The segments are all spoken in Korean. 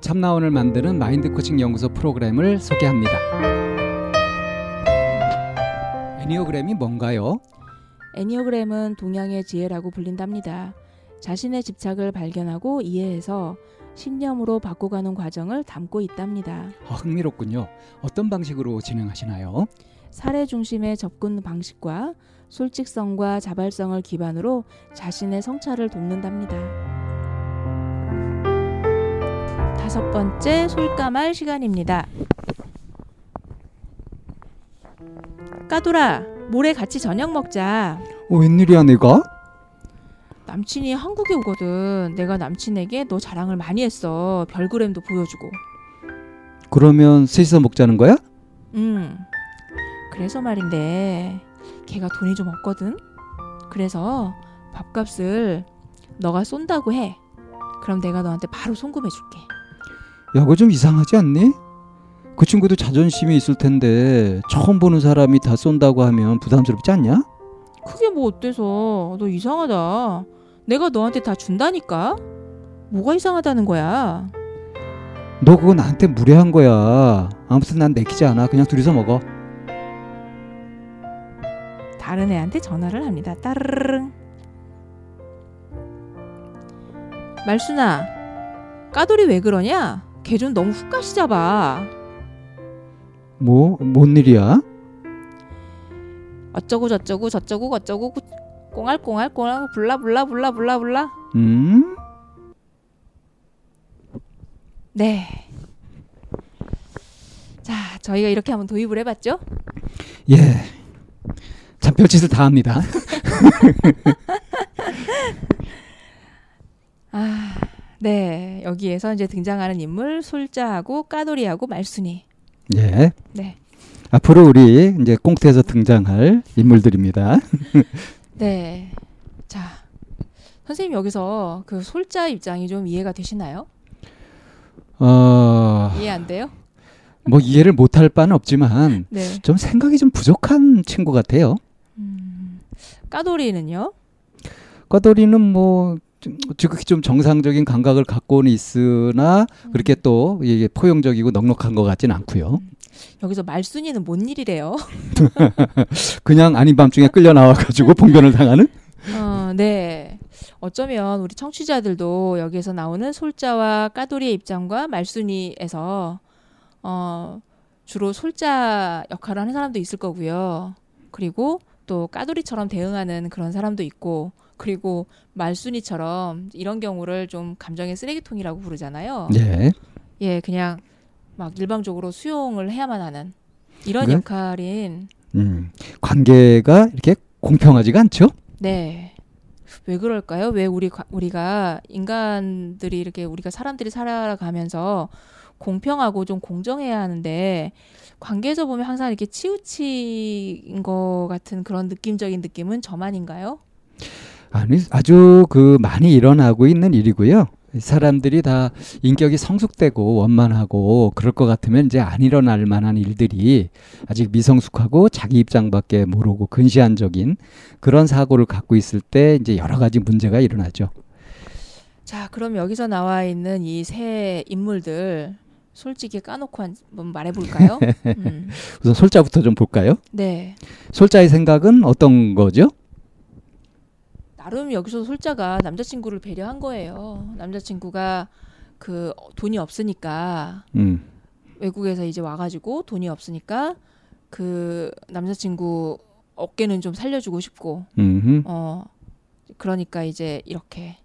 참나원을 만드는 마인드 코칭 연구소 프로그램을 소개합니다. 애니어그램이 뭔가요? 애니어그램은 동양의 지혜라고 불린답니다. 자신의 집착을 발견하고 이해해서 신념으로 바꿔가는 과정을 담고 있답니다. 아, 흥미롭군요. 어떤 방식으로 진행하시나요? 사례 중심의 접근 방식과 솔직성과 자발성을 기반으로 자신의 성찰을 돕는답니다. 다섯 번째 솔까말 시간입니다. 까돌아, 모레 같이 저녁 먹자. 어, 웬일이야 내가? 남친이 한국에 오거든. 내가 남친에게 너 자랑을 많이 했어. 별그램도 보여주고. 그러면 셋이서 먹자는 거야? 음. 그래서 말인데 걔가 돈이 좀 없거든. 그래서 밥값을 너가 쏜다고 해. 그럼 내가 너한테 바로 송금해 줄게. 야, 그거 좀 이상하지 않니? 그 친구도 자존심이 있을 텐데 처음 보는 사람이 다 쏜다고 하면 부담스럽지 않냐? 그게 뭐 어때서? 너 이상하다. 내가 너한테 다 준다니까. 뭐가 이상하다는 거야? 너 그거 나한테 무례한 거야. 아무튼 난 내키지 않아. 그냥 둘이서 먹어. 다른 애한테 전화를 합니다. 따르릉. 말순아, 까돌이 왜 그러냐? 걔좀 너무 훅 가시 잡아. 뭐, 뭔 일이야? 어쩌고 저쩌고 저쩌고 어쩌고 꽁알꽁알 꽁알 불라 불라 불라 불라 불라. 음? 네. 자, 저희가 이렇게 한번 도입을 해봤죠? 예. 참 별짓을 다 합니다. 아, 네. 여기에서 이제 등장하는 인물 솔자하고 까돌이하고 말순이. 예. 네. 앞으로 우리 이제 꽁트에서 등장할 인물들입니다. 네. 자, 선생님 여기서 그 솔자 입장이 좀 이해가 되시나요? 어, 이해 안 돼요? 뭐 이해를 못할 바는 없지만 네. 좀 생각이 좀 부족한 친구 같아요. 음, 까돌이는요? 꽈돌이는 뭐 좀- 지극히 좀 정상적인 감각을 갖고는 있으나 그렇게 또 이게 포용적이고 넉넉한 것 같진 않고요. 여기서 말순이는 뭔 일이래요? 그냥 아닌 밤중에 끌려 나와가지고 봉변을 당하는? 어, 네. 어쩌면 우리 청취자들도 여기에서 나오는 솔자와 까돌이의 입장과 말순이에서 어, 주로 솔자 역할을 하는 사람도 있을 거고요. 그리고 또 까돌이처럼 대응하는 그런 사람도 있고 그리고 말순이처럼 이런 경우를 좀 감정의 쓰레기통이라고 부르잖아요. 네. 예, 그냥 막 일방적으로 수용을 해야만 하는 이런 네. 역할인 음, 관계가 이렇게 공평하지가 않죠? 네. 왜 그럴까요? 왜 우리 과- 우리가 인간들이 이렇게 우리가 사람들이 살아가면서 공평하고 좀 공정해야 하는데 관계에서 보면 항상 이렇게 치우친 것 같은 그런 느낌적인 느낌은 저만인가요? 아니 아주 그 많이 일어나고 있는 일이고요. 사람들이 다 인격이 성숙되고 원만하고 그럴 것 같으면 이제 안 일어날 만한 일들이 아직 미성숙하고 자기 입장밖에 모르고 근시안적인 그런 사고를 갖고 있을 때 이제 여러 가지 문제가 일어나죠. 자, 그럼 여기서 나와 있는 이 세 인물들 솔직히 까놓고 한번 말해볼까요? 음. 우선 솔자부터 좀 볼까요? 네. 솔자의 생각은 어떤 거죠? 나름 여기서 솔자가 남자친구를 배려한 거예요. 남자친구가 그 돈이 없으니까 음. 외국에서 이제 와가지고 돈이 없으니까 그 남자친구 어깨는 좀 살려주고 싶고 음흠. 어 그러니까 이제 이렇게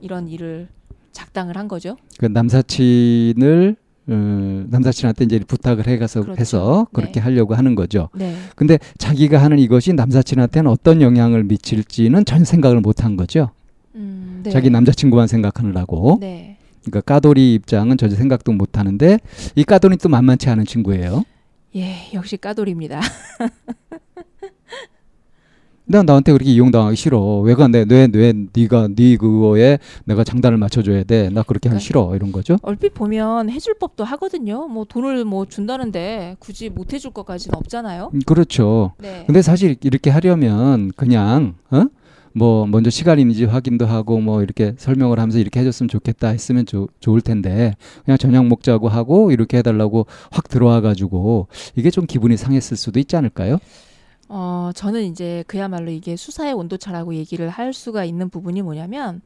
이런 일을 작당을 한 거죠. 그 남사친을 어, 남사친한테 이제 부탁을 해가서 그렇죠. 해서 그렇게 네. 하려고 하는 거죠. 네. 근데 자기가 하는 이것이 남사친한테는 어떤 영향을 미칠지는 전혀 생각을 못 한 거죠. 음, 네. 자기 남자친구만 생각하느라고. 네. 그러니까 까돌이 입장은 전혀 생각도 못 하는데 이 까돌이 또 만만치 않은 친구예요. 예, 역시 까돌입니다. 나 나한테 그렇게 이용당하기 싫어. 왜가 내왜 왜 네가 네 그거에 내가 장단을 맞춰줘야 돼. 나 그렇게 하기 그러니까. 싫어. 이런 거죠. 얼핏 보면 해줄 법도 하거든요. 뭐 돈을 뭐 준다는데 굳이 못 해줄 것까지는 없잖아요. 음, 그렇죠. 네. 근데 사실 이렇게 하려면 그냥 어? 뭐 먼저 시간인지 확인도 하고 뭐 이렇게 설명을 하면서 이렇게 해줬으면 좋겠다 했으면 좋 좋을 텐데 그냥 저녁 먹자고 하고 이렇게 해달라고 확 들어와 가지고 이게 좀 기분이 상했을 수도 있지 않을까요? 어, 저는 이제 그야말로 이게 수사의 온도차라고 얘기를 할 수가 있는 부분이 뭐냐면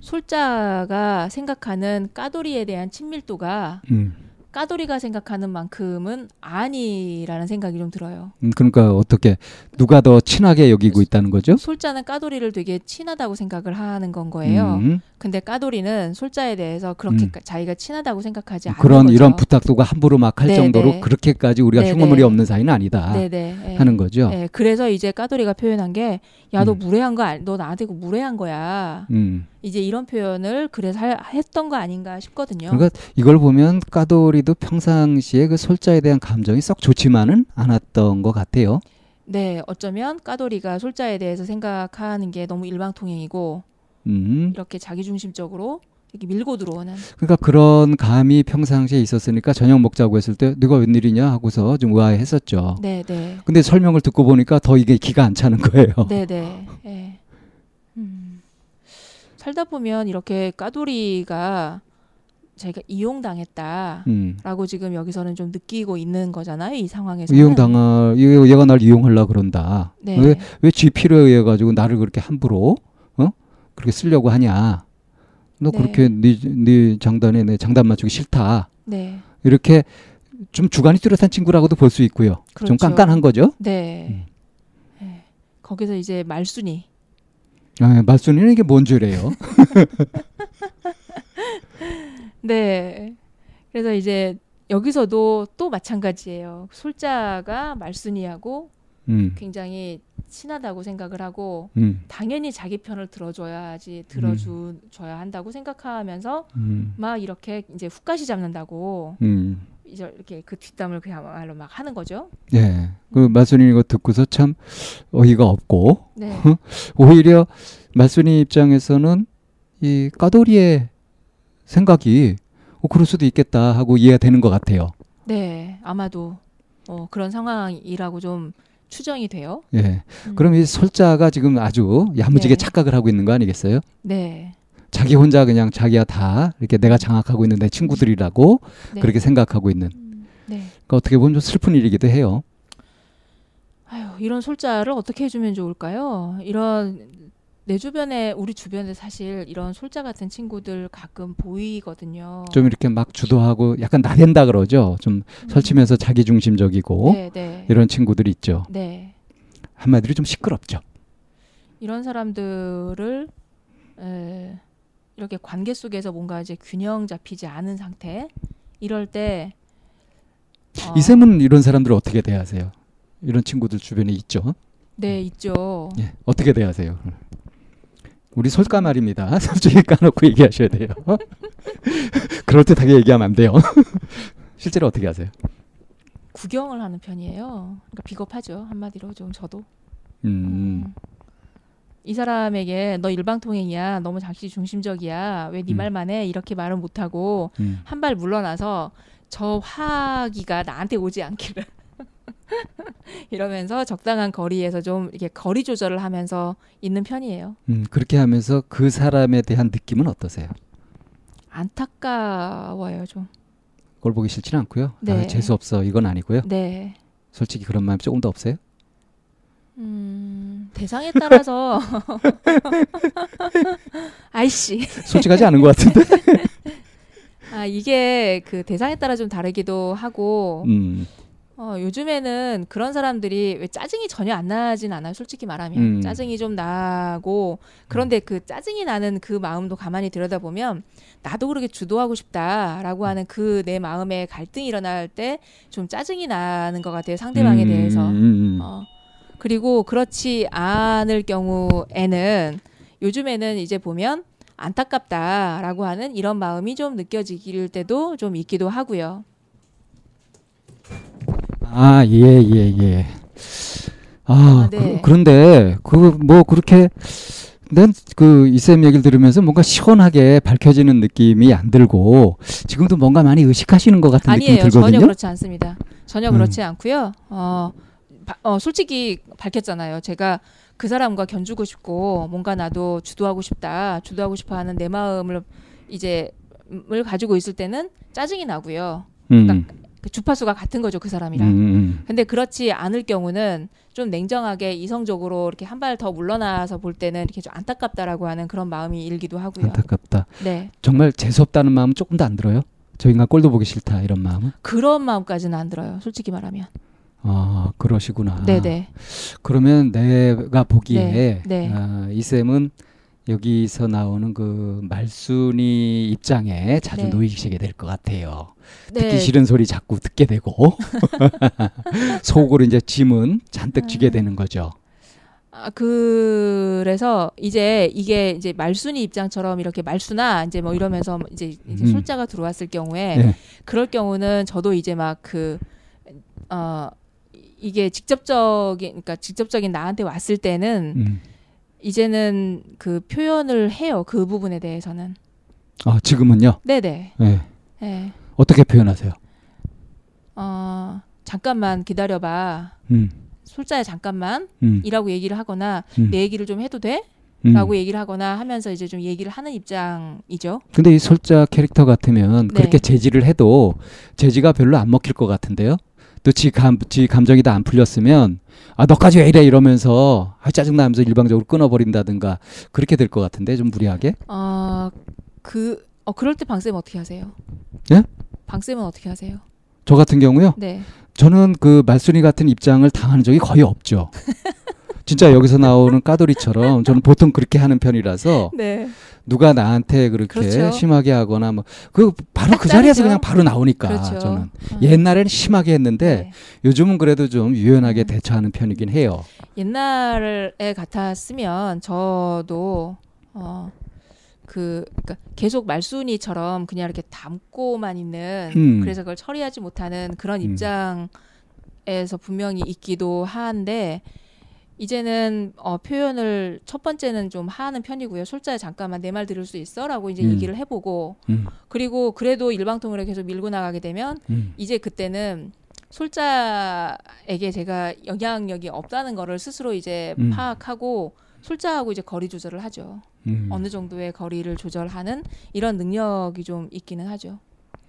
솔자가 생각하는 까돌이에 대한 친밀도가 음. 까돌이가 생각하는 만큼은 아니라는 생각이 좀 들어요. 음, 그러니까 어떻게 누가 더 친하게 여기고 있다는 거죠? 솔자는 까돌이를 되게 친하다고 생각을 하는 건 거예요. 음, 근데 까돌이는 솔자에 대해서 그렇게 음. 까- 자기가 친하다고 생각하지 않는 그런 거죠. 이런 부탁도가 함부로 막할 네, 정도로 네. 그렇게까지 우리가 네, 흉어물이 네. 없는 사이는 아니다 네네. 예. 하는 거죠. 예, 그래서 이제 까돌이가 표현한 게, 야, 너 음. 무례한 거, 알- 너 나한테 그 무례한 거야. 음. 이제 이런 표현을 그래서 할- 했던 거 아닌가 싶거든요. 그러니까 이걸 보면 까돌이도 평상시에 그 솔자에 대한 감정이 썩 좋지만은 않았던 것 같아요. 네, 어쩌면 까돌이가 솔자에 대해서 생각하는 게 너무 일방통행이고, 음. 이렇게 자기중심적으로 이렇게 밀고 들어오는. 그러니까 그런 감이 평상시에 있었으니까 저녁 먹자고 했을 때 네가 웬일이냐 하고서 좀 의아해했었죠. 네, 네. 근데 설명을 듣고 보니까 더 이게 기가 안 차는 거예요. 네, 네. 예. 음. 살다 보면 이렇게 까돌이가 자기가 이용당했다. 음. 라고 지금 여기서는 좀 느끼고 있는 거잖아요. 이 상황에서. 이용 당할 얘- 얘가 날 이용하려 그런다. 네. 왜, 왜 GP로 의해 가지고 나를 그렇게 함부로 어 그렇게 쓰려고 하냐? 너 네. 그렇게 네, 네 장단에 내 장단 맞추기 싫다. 네. 이렇게 좀 주관이 뚜렷한 친구라고도 볼 수 있고요. 좀 그렇죠. 깐깐한 거죠. 네. 네. 거기서 이제 말순이. 아, 말순이는 이게 뭔 줄이에요? 네. 그래서 이제 여기서도 또 마찬가지예요. 솔자가 말순이하고 음, 굉장히 친하다고 생각을 하고 음, 당연히 자기 편을 들어줘야지 들어줘야 한다고 생각하면서 음, 막 이렇게 이제 훅가시 잡는다고 음. 이제 이렇게 그 뒷담을 그야말로 막 하는 거죠. 예. 그 말순이 이거 듣고서 참 어이가 없고 네. 오히려 말순이 입장에서는 이 까돌이의 생각이 어, 그럴 수도 있겠다 하고 이해가 되는 것 같아요. 네. 아마도 어, 그런 상황이라고 좀 추정이 돼요. 예. 음. 그럼 이 설자가 지금 아주 야무지게 네. 착각을 하고 있는 거 아니겠어요? 네. 자기 혼자 그냥 자기야 다 이렇게 내가 장악하고 있는 내 친구들이라고 네. 그렇게 생각하고 있는. 음, 네. 그러니까 어떻게 보면 좀 슬픈 일이기도 해요. 아유, 이런 솔자를 어떻게 해주면 좋을까요? 이런 내 주변에 우리 주변에 사실 이런 솔자 같은 친구들 가끔 보이거든요. 좀 이렇게 막 주도하고 약간 나댄다 그러죠. 좀 음. 설치면서 자기 중심적이고 네, 네. 이런 친구들이 있죠. 네. 한마디로 좀 시끄럽죠. 이런 사람들을 에, 이렇게 관계 속에서 뭔가 이제 균형 잡히지 않은 상태 이럴 때 어, 이샘은 이런 사람들을 어떻게 대하세요? 이런 친구들 주변에 있죠. 네 있죠. 예, 어떻게 대하세요? 우리 솔까 말입니다. 솔직히 까놓고 얘기하셔야 돼요. 그럴듯하게 얘기하면 안 돼요. 실제로 어떻게 하세요? 구경을 하는 편이에요. 그러니까 비겁하죠 한마디로 좀 저도. 음, 음. 이 사람에게 너 일방통행이야. 너무 자기 중심적이야. 왜네 음. 말만 해? 이렇게 말을 못 하고 음. 한발 물러나서 저 화기가 나한테 오지 않기를 이러면서 적당한 거리에서 좀 이렇게 거리 조절을 하면서 있는 편이에요. 음, 그렇게 하면서 그 사람에 대한 느낌은 어떠세요? 안타까워요 좀. 꼴 보기 싫지는 않고요. 네. 아, 재수 없어 이건 아니고요. 네. 솔직히 그런 마음 조금 더 없어요? 음, 대상에 따라서 아이씨. 솔직하지 않은 것 같은데. 아, 이게 그 대상에 따라 좀 다르기도 하고 음, 어, 요즘에는 그런 사람들이 왜 짜증이 전혀 안 나진 않아요. 솔직히 말하면 음. 짜증이 좀 나고 그런데 그 짜증이 나는 그 마음도 가만히 들여다보면 나도 그렇게 주도하고 싶다라고 하는 그 내 마음의 갈등이 일어날 때 좀 짜증이 나는 것 같아요. 상대방에 음, 대해서. 음, 음. 어, 그리고 그렇지 않을 경우에는 요즘에는 이제 보면 안타깝다라고 하는 이런 마음이 좀 느껴질 때도 좀 있기도 하고요. 아, 예, 예, 예. 아, 아, 네. 그, 런데 그 뭐 그렇게 난그 이쌤 얘기를 들으면서 뭔가 시원하게 밝혀지는 느낌이 안 들고 지금도 뭔가 많이 의식하시는 것 같은 느낌이 아니에요. 들거든요. 전혀 그렇지 않습니다. 전혀 음. 그렇지 않고요. 어, 바- 어, 솔직히 밝혔잖아요. 제가 그 사람과 견주고 싶고 뭔가 나도 주도하고 싶다. 주도하고 싶어 하는 내 마음을 이제 을 가지고 있을 때는 짜증이 나고요. 음, 그 주파수가 같은 거죠. 그 음, 사람이랑. 음, 근데 그렇지 않을 경우는 좀 냉정하게 이성적으로 이렇게 한 발 더 물러나서 볼 때는 이렇게 좀 안타깝다라고 하는 그런 마음이 일기도 하고요. 안타깝다. 네. 정말 재수 없다는 마음은 조금 도 안 들어요. 저 인간 꼴도 보기 싫다 이런 마음은. 그런 마음까지는 안 들어요. 솔직히 말하면. 아, 그러시구나. 네네. 그러면 내가 보기에 네, 네. 아, 이 쌤은 여기서 나오는 그 말순이 입장에 자주 네. 놓이시게 될 것 같아요. 네. 듣기 싫은 소리 자꾸 듣게 되고 속으로 이제 짐은 잔뜩 쥐게 음. 되는 거죠. 아, 그래서 이제 이게 이제 말순이 입장처럼 이렇게 말수나 이제 뭐 이러면서 이제 이제 음. 솔자가 들어왔을 경우에 네. 그럴 경우는 저도 이제 막그 어, 이게 직접적인 그러니까 직접적인 나한테 왔을 때는 음. 이제는 그 표현을 해요. 그 부분에 대해서는. 아, 지금은요. 네 네. 네. 네. 어떻게 표현하세요? 어, 잠깐만 기다려 봐. 음. 솔자야 잠깐만 음. 이라고 얘기를 하거나 음. 내 얘기를 좀 해도 돼? 음. 라고 얘기를 하거나 하면서 이제 좀 얘기를 하는 입장이죠. 근데 이 솔자 캐릭터 같으면 네. 그렇게 제지를 해도 제지가 별로 안 먹힐 것 같은데요. 또 지 감, 지 감정이 다 안 풀렸으면 아 너까지 왜 이래 이러면서 아 짜증나 하면서 일방적으로 끊어버린다든가 그렇게 될 것 같은데 좀 무리하게 어, 그, 어, 그럴 때 방쌤은 어떻게 하세요? 예? 방쌤은 어떻게 하세요? 저 같은 경우요 네. 저는 그 말순이 같은 입장을 당하는 적이 거의 없죠 진짜 여기서 나오는 까돌이처럼 저는 보통 그렇게 하는 편이라서 네. 누가 나한테 그렇게 그렇죠. 심하게 하거나 뭐 그 바로 딱그 자리에서. 그냥 바로 나오니까 그렇죠. 저는 어. 옛날에는 심하게 했는데 네. 요즘은 그래도 좀 유연하게 음. 대처하는 편이긴 해요. 옛날에 같았으면 저도 어, 그, 그러니까 계속 말순이처럼 그냥 이렇게 담고만 있는 음. 그래서 그걸 처리하지 못하는 그런 음. 입장에서 분명히 있기도 한데 이제는 어, 표현을 첫 번째는 좀 하는 편이고요. 솔자야 잠깐만 내 말 들을 수 있어라고 이제 음. 얘기를 해보고 음, 그리고 그래도 일방통으로 계속 밀고 나가게 되면 음, 이제 그때는 솔자에게 제가 영향력이 없다는 거를 스스로 이제 음. 파악하고 솔자하고 이제 거리 조절을 하죠. 음, 어느 정도의 거리를 조절하는 이런 능력이 좀 있기는 하죠.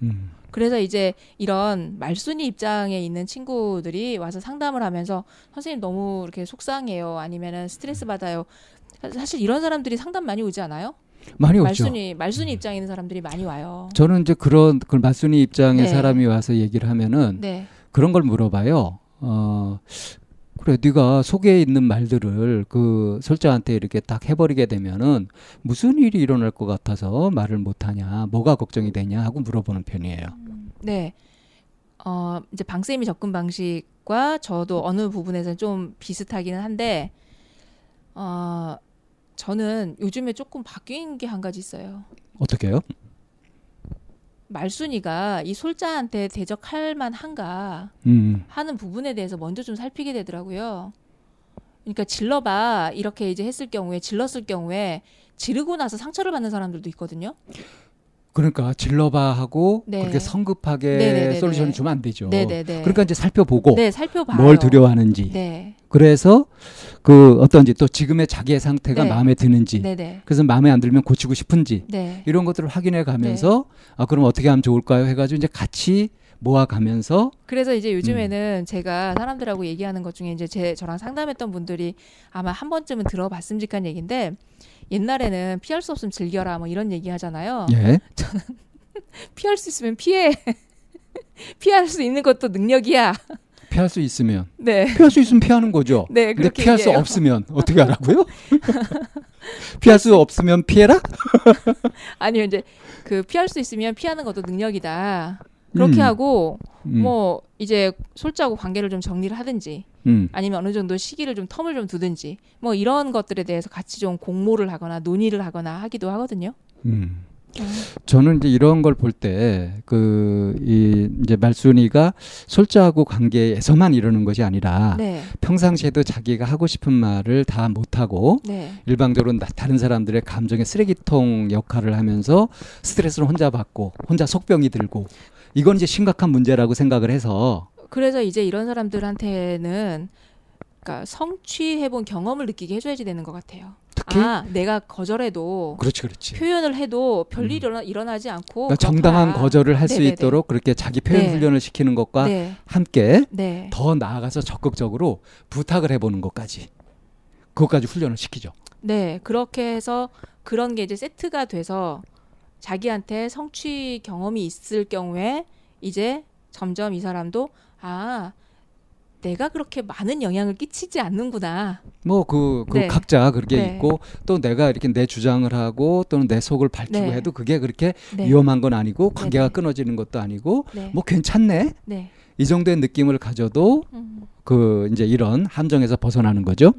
음, 그래서 이제 이런 말순이 입장에 있는 친구들이 와서 상담을 하면서 선생님 너무 이렇게 속상해요. 아니면은 스트레스 받아요. 사- 사실 이런 사람들이 상담 많이 오지 않아요? 많이 오죠. 말순이 말순이 입장에 있는 사람들이 많이 와요. 저는 이제 그런 그 맞순이 입장의 네. 사람이 와서 얘기를 하면은 네. 그런 걸 물어봐요. 어 그래 네가 속에 있는 말들을 그 솔자한테 이렇게 딱 해버리게 되면은 무슨 일이 일어날 것 같아서 말을 못하냐, 뭐가 걱정이 되냐 하고 물어보는 편이에요. 네. 어, 이제 방쌤이 접근 방식과 저도 어느 부분에서는 좀 비슷하기는 한데, 어, 저는 요즘에 조금 바뀐 게 한 가지 있어요. 어떻게요? 말순이가 이 솔자한테 대적할 만한가 음, 하는 부분에 대해서 먼저 좀 살피게 되더라고요. 그러니까 질러봐 이렇게 이제 했을 경우에 질렀을 경우에 지르고 나서 상처를 받는 사람들도 있거든요. 그러니까 질러봐 하고 네. 그렇게 성급하게 네네네네. 솔루션을 주면 안 되죠. 네네네. 그러니까 이제 살펴보고 네. 뭘 두려워하는지 네, 그래서 그 어떤지 또 지금의 자기의 상태가 네. 마음에 드는지 네네. 그래서 마음에 안 들면 고치고 싶은지 네. 이런 것들을 확인해 가면서 아 그럼 어떻게 하면 좋을까요 해가지고 이제 같이 모아가면서 그래서 이제 요즘에는 음. 제가 사람들하고 얘기하는 것 중에 이제 제 저랑 상담했던 분들이 아마 한 번쯤은 들어봤음직한 얘기인데 옛날에는 피할 수 없으면 즐겨라 뭐 이런 얘기 하잖아요. 예 피할 수 있으면 피해. 피할 수 있는 것도 능력이야. 피할 수 있으면 네. 피할 수 있으면 피하는 거죠. 네, 근데 피할 수 얘기해요. 없으면 어떻게 하라고요? 피할 수 없으면 피해라? 아니요, 이제 그 피할 수 있으면 피하는 것도 능력이다. 그렇게 음, 하고 음, 뭐 이제 솔자하고 관계를 좀 정리를 하든지 음. 아니면 어느 정도 시기를 좀 텀을 좀 두든지 뭐 이런 것들에 대해서 같이 좀 공모를 하거나 논의를 하거나 하기도 하거든요. 음. 저는 이제 이런 걸 볼 때 그 이 이제 말순이가 솔자하고 관계에서만 이러는 것이 아니라 네, 평상시에도 자기가 하고 싶은 말을 다 못하고 네, 일방적으로 나- 다른 사람들의 감정의 쓰레기통 역할을 하면서 스트레스를 혼자 받고 혼자 속병이 들고 이건 이제 심각한 문제라고 생각을 해서 그래서 이제 이런 사람들한테는 그러니까 성취해본 경험을 느끼게 해줘야지 되는 것 같아요. 특히 아, 내가 거절해도 그렇지 그렇지 표현을 해도 별일 일어나, 일어나 지 않고 그러니까 정당한. 거절을 할 수. 있도록 그렇게 자기 표현 네. 훈련을 시키는 것과 네, 함께 네, 더 나아가서 적극적으로 부탁을 해보는 것까지 그것까지 훈련을 시키죠. 네. 그렇게 해서 그런 게 이제 세트가 돼서 자기한테 성취 경험이 있을 경우에 이제 점점 이 사람도 아 내가 그렇게 많은 영향을 끼치지 않는구나. 뭐그 그 네. 각자 그렇게 네. 있고 또 내가 이렇게 내 주장을 하고 또는 내 속을 밝히고 네. 해도 그게 그렇게 네, 위험한 건 아니고 관계가 네. 끊어지는 것도 아니고 네, 뭐 괜찮네 네. 이 정도의 느낌을 가져도 음. 그 이제 이런 함정에서 벗어나는 거죠.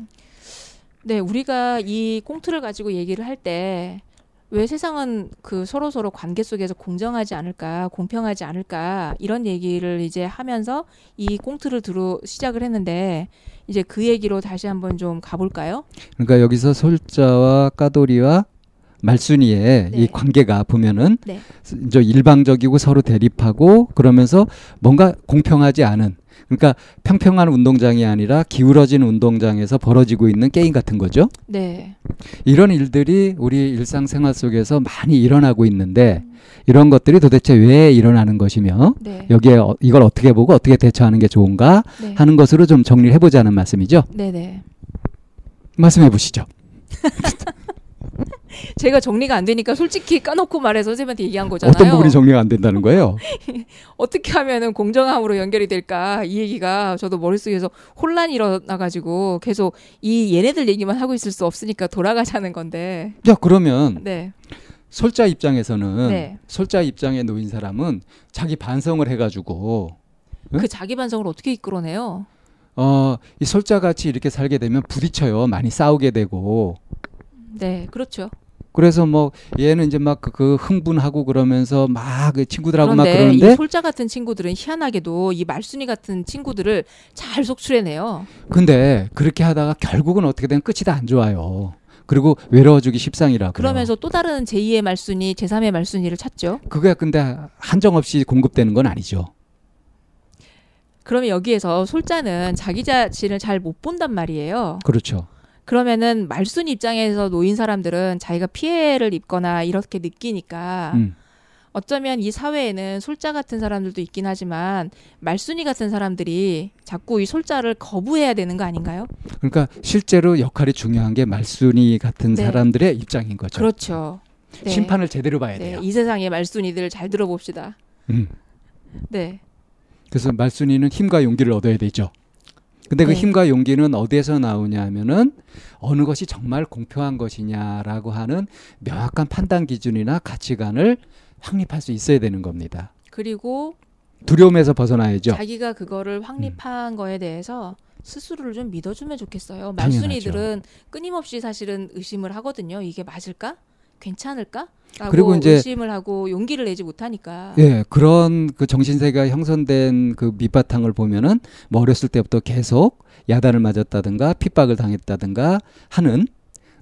네, 우리가 이 꽁트를 가지고 얘기를 할 때 왜 세상은 그 서로 서로 관계 속에서 공정하지 않을까, 공평하지 않을까 이런 얘기를 이제 하면서 이 꽁트를 들어 시작을 했는데 이제 그 얘기로 다시 한번 좀 가볼까요? 그러니까 여기서 솔자와 까돌이와 말순이의 네. 이 관계가 보면은 네. 이제 일방적이고 서로 대립하고 그러면서 뭔가 공평하지 않은 그러니까 평평한 운동장이 아니라 기울어진 운동장에서 벌어지고 있는 게임 같은 거죠. 네, 이런 일들이 우리 일상생활 속에서 많이 일어나고 있는데 이런 것들이 도대체 왜 일어나는 것이며 네, 여기에 어- 이걸 어떻게 보고 어떻게 대처하는 게 좋은가 네, 하는 것으로 좀 정리를 해보자는 말씀이죠. 네, 네. 말씀해 보시죠. 제가 정리가 안 되니까 솔직히 까놓고 말해서 선생님한테 얘기한 거잖아요. 어떤 부분이 정리가 안 된다는 거예요? 어떻게 하면은 공정함으로 연결이 될까 이 얘기가 저도 머릿속에서 혼란이 일어나가지고 계속 이 얘네들 얘기만 하고 있을 수 없으니까 돌아가자는 건데 자 그러면 네 솔자 입장에서는 네. 솔자 입장에 놓인 사람은 자기 반성을 해가지고 응? 그 자기 반성을 어떻게 이끌어내요? 어, 이 솔자 같이 이렇게 살게 되면 부딪혀요. 많이 싸우게 되고. 네 그렇죠. 그래서 뭐 얘는 이제 막 그 흥분하고 그러면서 막그 친구들하고 막 그러는데 이 솔자 같은 친구들은 희한하게도 이 말순이 같은 친구들을 잘 속출해내요. 근데 그렇게 하다가 결국은 어떻게 되면 끝이 다 안 좋아요. 그리고 외로워지기 십상이라고. 그러면서 또 다른 제2의 말순이 제3의 말순이를 찾죠. 그게 근데 한정없이 공급되는 건 아니죠. 그러면 여기에서 솔자는 자기 자신을 잘 못 본단 말이에요. 그렇죠. 그러면은 말순 입장에서 놓인 사람들은 자기가 피해를 입거나 이렇게 느끼니까 음. 어쩌면 이 사회에는 솔자 같은 사람들도 있긴 하지만 말순이 같은 사람들이 자꾸 이 솔자를 거부해야 되는 거 아닌가요? 그러니까 실제로 역할이 중요한 게 말순이 같은 네. 사람들의 입장인 거죠. 그렇죠. 네. 심판을 제대로 봐야 네, 돼요. 이 세상의 말순이들 잘 들어봅시다. 음. 네. 그래서 말순이는 힘과 용기를 얻어야 되죠. 근데 그 네. 힘과 용기는 어디에서 나오냐 하면은 어느 것이 정말 공평한 것이냐라고 하는 명확한 판단 기준이나 가치관을 확립할 수 있어야 되는 겁니다. 그리고 두려움에서 벗어나야죠. 자기가 그거를 확립한 거에 대해서 스스로를 좀 믿어주면 좋겠어요. 말순이들은 끊임없이 사실은 의심을 하거든요. 이게 맞을까? 괜찮을까? 그리고 이제- 의심을 하고 용기를 내지 못하니까. 예, 그런 그 정신세계가 형성된 그 밑바탕을 보면은 뭐 어렸을 때부터 계속 야단을 맞았다든가 핍박을 당했다든가 하는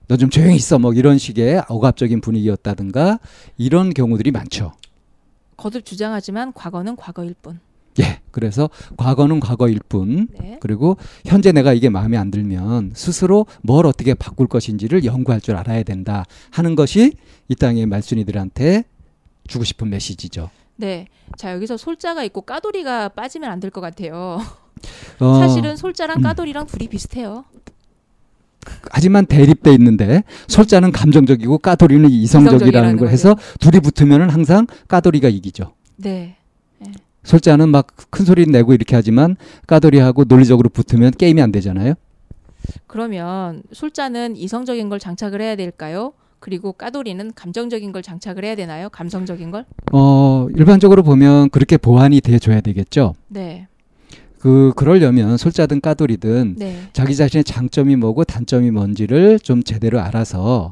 너 좀 조용히 있어 뭐 이런 식의 억압적인 분위기였다든가 이런 경우들이 많죠. 거듭 주장하지만 과거는 과거일 뿐. 예, 그래서 과거는 과거일 뿐 네. 그리고 현재 내가 이게 마음에 안 들면 스스로 뭘 어떻게 바꿀 것인지를 연구할 줄 알아야 된다 하는 것이 이 땅의 말순이들한테 주고 싶은 메시지죠. 네. 자, 여기서 솔자가 있고 까돌이가 빠지면 안 될 것 같아요. 어, 사실은 솔자랑 음. 까돌이랑 둘이 비슷해요. 하지만 대립돼 있는데 솔자는 감정적이고 까돌이는 이성적이라는 이성적이라는 걸 해서 둘이 붙으면은 항상 까돌이가 이기죠. 네. 솔자는 막 큰 소리 내고 이렇게 하지만 까돌이하고 논리적으로 붙으면 게임이 안 되잖아요. 그러면 솔자는 이성적인 걸 장착을 해야 될까요? 그리고 까돌이는 감정적인 걸 장착을 해야 되나요? 감성적인 걸? 어, 일반적으로 보면 그렇게 보완이 돼 줘야 되겠죠. 네. 그 그러려면 솔자든 까돌이든 네. 자기 자신의 장점이 뭐고 단점이 뭔지를 좀 제대로 알아서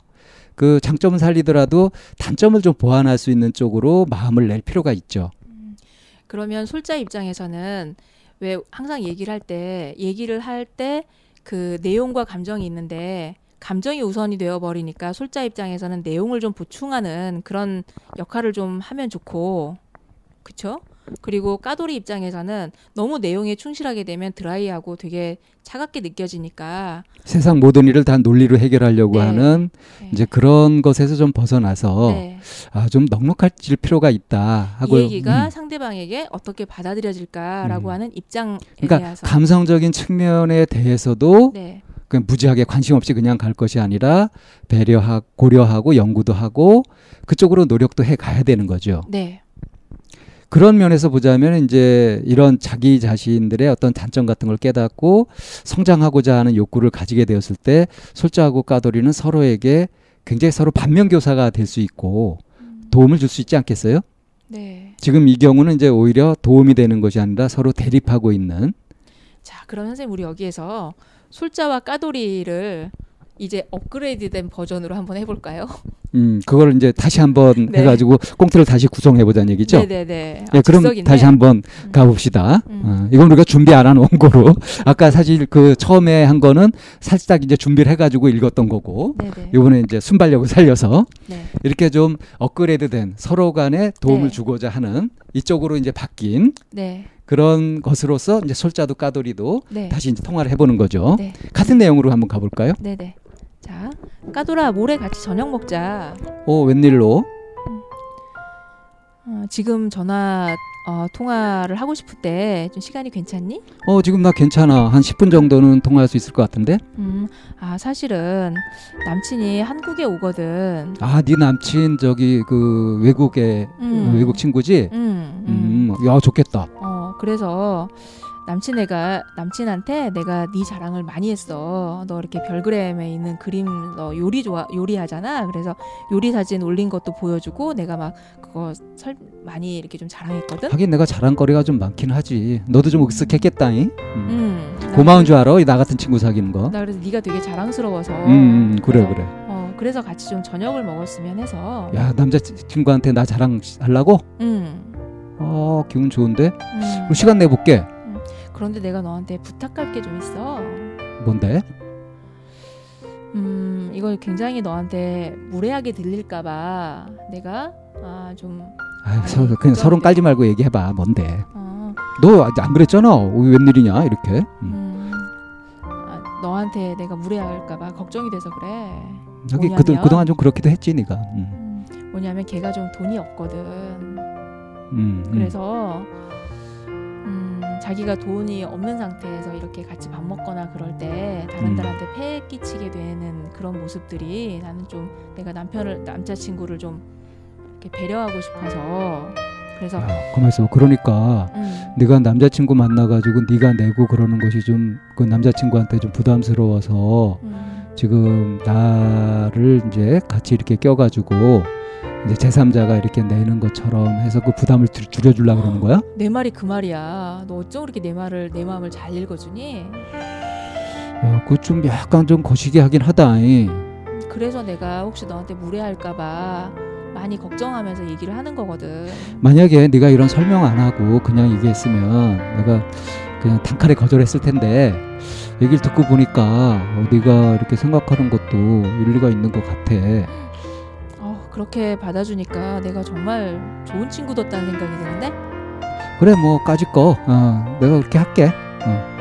그 장점은 살리더라도 단점을 좀 보완할 수 있는 쪽으로 마음을 낼 필요가 있죠. 그러면 솔자 입장에서는 왜 항상 얘기를 할 때 얘기를 할 때 그 내용과 감정이 있는데 감정이 우선이 되어 버리니까 솔자 입장에서는 내용을 좀 보충하는 그런 역할을 좀 하면 좋고 그쵸? 그리고 까돌이 입장에서는 너무 내용에 충실하게 되면 드라이하고 되게 차갑게 느껴지니까 세상 모든 일을 다 논리로 해결하려고 네. 하는 네. 이제 그런 것에서 좀 벗어나서 네. 아 좀 넉넉해질 필요가 있다 하고 이 얘기가 음. 상대방에게 어떻게 받아들여질까라고 음. 하는 입장에 그러니까 대해서 감성적인 측면에 대해서도 네. 그냥 무지하게 관심 없이 그냥 갈 것이 아니라 배려하고 고려하고 연구도 하고 그쪽으로 노력도 해 가야 되는 거죠. 네. 그런 면에서 보자면 이제 이런 자기 자신들의 어떤 단점 같은 걸 깨닫고 성장하고자 하는 욕구를 가지게 되었을 때 솔자하고 까돌이는 서로에게 굉장히 서로 반면교사가 될 수 있고 도움을 줄 수 있지 않겠어요? 네. 지금 이 경우는 이제 오히려 도움이 되는 것이 아니라 서로 대립하고 있는 자, 그럼 선생님 우리 여기에서 솔자와 까돌이를 이제 업그레이드된 버전으로 한번 해볼까요? 음 그걸 이제 다시 한번 네. 해가지고 꽁트를 다시 구성해 보자는 얘기죠. 네네네. 예, 그럼 즉석인데. 다시 한번 음. 가봅시다. 음. 어, 이건 우리가 준비 안 한 원고로 아까 사실 그 처음에 한 거는 살짝 이제 준비를 해가지고 읽었던 거고 네네. 이번에 이제 순발력을 살려서 네. 이렇게 좀 업그레이드된 서로 간에 도움을 네. 주고자 하는 이쪽으로 이제 바뀐 네. 그런 것으로서 이제 솔자도 까돌이도 네. 다시 이제 통화를 해보는 거죠. 네. 같은 내용으로 한번 가볼까요? 네네. 자, 까돌아 모레 같이 저녁 먹자. 어 웬일로? 어, 지금 전화 어, 통화를 하고 싶을 때 좀 시간이 괜찮니? 어 지금 나 괜찮아 한 10분 정도는 통화할 수 있을 것 같은데. 음, 아 사실은 남친이 한국에 오거든. 아 네 남친 저기 그 외국에 음. 외국 친구지? 음, 음. 음, 야 좋겠다. 어, 그래서 남친 애가 남친한테 내가 네 자랑을 많이 했어. 너 이렇게 별그램에 있는 그림 너 요리 좋아 요리하잖아. 그래서 요리 사진 올린 것도 보여주고 내가 막 그거 설 많이 이렇게 좀 자랑했거든. 하긴 내가 자랑거리가 좀 많긴 하지. 너도 좀 익숙했겠다잉. 음. 음. 나 고마운 줄 알아? 나 같은 친구 사귀는 거. 나 그래서 네가 되게 자랑스러워서. 음, 음, 그래 그래서, 그래. 어, 그래서 같이 좀 저녁을 먹었으면 해서. 야 남자 친구한테 나 자랑하려고? 음. 어 기분 좋은데. 음. 그럼 시간 내 볼게. 그런데 내가 너한테 부탁할 게 좀 있어. 뭔데? 음, 이걸 굉장히 너한테 무례하게 들릴까봐 내가 아, 좀 아, 서, 그냥 서론 돼. 깔지 말고 얘기해봐. 뭔데? 어, 너 아직 안 그랬잖아. 어, 웬일이냐 이렇게. 음. 음, 아, 너한테 내가 무례할까봐 걱정이 돼서 그래. 여기 그동 그동안 좀 그렇기도 했지 네가. 음. 음, 뭐냐면 걔가 좀 돈이 없거든. 음, 음. 그래서 음, 자기가 돈이 없는 상태에서 이렇게 같이 밥 먹거나 그럴 때 음. 다른들한테 폐 끼치게 되는 그런 모습들이 나는 좀 내가 남편을 남자친구를 좀 이렇게 배려하고 싶어서 그래서 야, 가만 있어. 그러니까 음, 네가 남자친구 만나가지고 네가 내고 그러는 것이 좀 그 남자친구한테 좀 부담스러워서 음, 지금 나를 이제 같이 이렇게 껴가지고 이제 제3자가 이렇게 내는 것처럼 해서 그 부담을 줄- 줄여주려고 그러는 거야? 내 말이 그 말이야. 너 어쩜 그렇게 내 말을 내 마음을 잘 읽어주니? 야, 그거 좀 약간 좀 거시기 하긴 하다. 이. 그래서 내가 혹시 너한테 무례할까봐 많이 걱정하면서 얘기를 하는 거거든. 만약에 네가 이런 설명 안 하고 그냥 얘기했으면 내가 그냥 단칼에 거절했을 텐데 얘기를 듣고 보니까 어, 네가 이렇게 생각하는 것도 일리가 있는 것 같아. 어, 그렇게 받아주니까 내가 정말 좋은 친구 뒀다는 생각이 드는데. 그래 뭐 까짓 거 어, 내가 그렇게 할게. 어.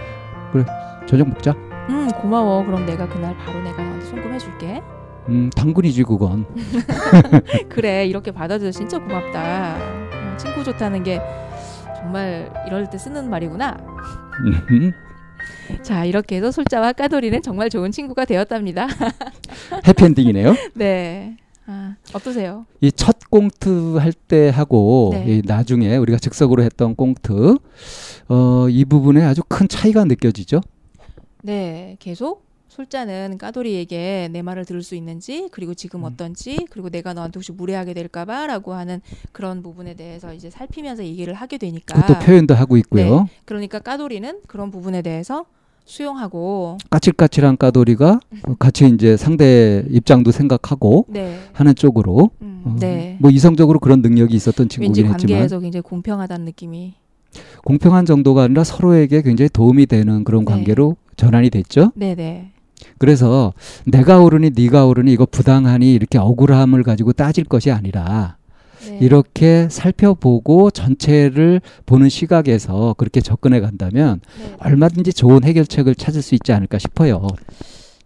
그래 저녁 먹자. 음 고마워. 그럼 내가 그날 바로 내가 너한테 송금 해줄게. 음 당근이지 그건. 그래 이렇게 받아줘서 진짜 고맙다. 어, 친구 좋다는 게 정말 이럴 때 쓰는 말이구나. 음, 자 이렇게 해서 솔자와 까돌이는 정말 좋은 친구가 되었답니다. 해피엔딩이네요. 네. 아, 어떠세요? 이 첫 꽁트 할 때 하고 네. 이 나중에 우리가 즉석으로 했던 꽁트 어, 이 부분에 아주 큰 차이가 느껴지죠. 네, 계속 솔자는 까돌이에게 내 말을 들을 수 있는지 그리고 지금 음. 어떤지 그리고 내가 너한테 혹시 무례하게 될까봐라고 하는 그런 부분에 대해서 이제 살피면서 얘기를 하게 되니까 그것도 표현도 하고 있고요. 그러니까 까돌이는 그런 부분에 대해서 수용하고 까칠까칠한 까돌이가 같이 이제 상대 입장도 생각하고 네, 하는 쪽으로 음, 어, 네. 뭐 이성적으로 그런 능력이 있었던 왠지 친구긴 했지만 관계에서 굉장히 공평하다는 느낌이 공평한 정도가 아니라 서로에게 굉장히 도움이 되는 그런 네. 관계로 전환이 됐죠. 네네 그래서 내가 옳으니 네가 옳으니 이거 부당하니 이렇게 억울함을 가지고 따질 것이 아니라 네. 이렇게 살펴보고 전체를 보는 시각에서 그렇게 접근해 간다면 네. 얼마든지 좋은 해결책을 찾을 수 있지 않을까 싶어요.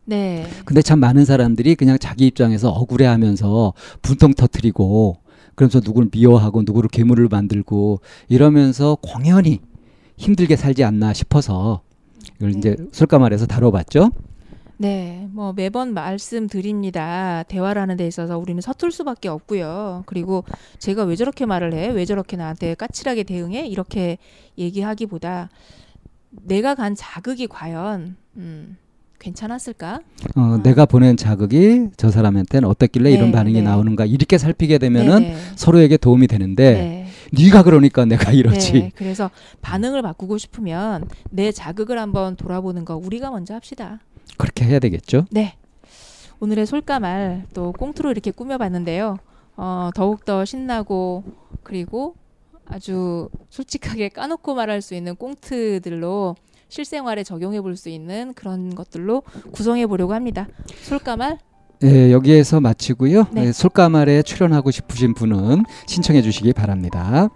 네. 근데 참 많은 사람들이 그냥 자기 입장에서 억울해 하면서 분통 터트리고 그러면서 누구를 미워하고 누구를 괴물을 만들고 이러면서 공연히 힘들게 살지 않나 싶어서 이걸 네. 이제 술가말에서 다뤄봤죠. 네, 뭐 매번 말씀드립니다. 대화라는 데 있어서 우리는 서툴 수밖에 없고요. 그리고 제가 왜 저렇게 말을 해? 왜 저렇게 나한테 까칠하게 대응해? 이렇게 얘기하기보다 내가 간 자극이 과연 음, 괜찮았을까? 어, 아. 내가 보낸 자극이 저 사람한테는 어떻길래 네, 이런 반응이 네. 나오는가 이렇게 살피게 되면은 네네. 서로에게 도움이 되는데 네. 네가 그러니까 내가 이러지. 네, 그래서 반응을 바꾸고 싶으면 내 자극을 한번 돌아보는 거 우리가 먼저 합시다. 그렇게 해야 되겠죠. 네. 오늘의 솔까말 또 꽁트로 이렇게 꾸며봤는데요. 어, 더욱더 신나고 그리고 아주 솔직하게 까놓고 말할 수 있는 꽁트들로 실생활에 적용해 볼 수 있는 그런 것들로 구성해 보려고 합니다. 솔까말 예, 여기에서 마치고요. 네. 예, 솔가말에 출연하고 싶으신 분은 신청해 주시기 바랍니다.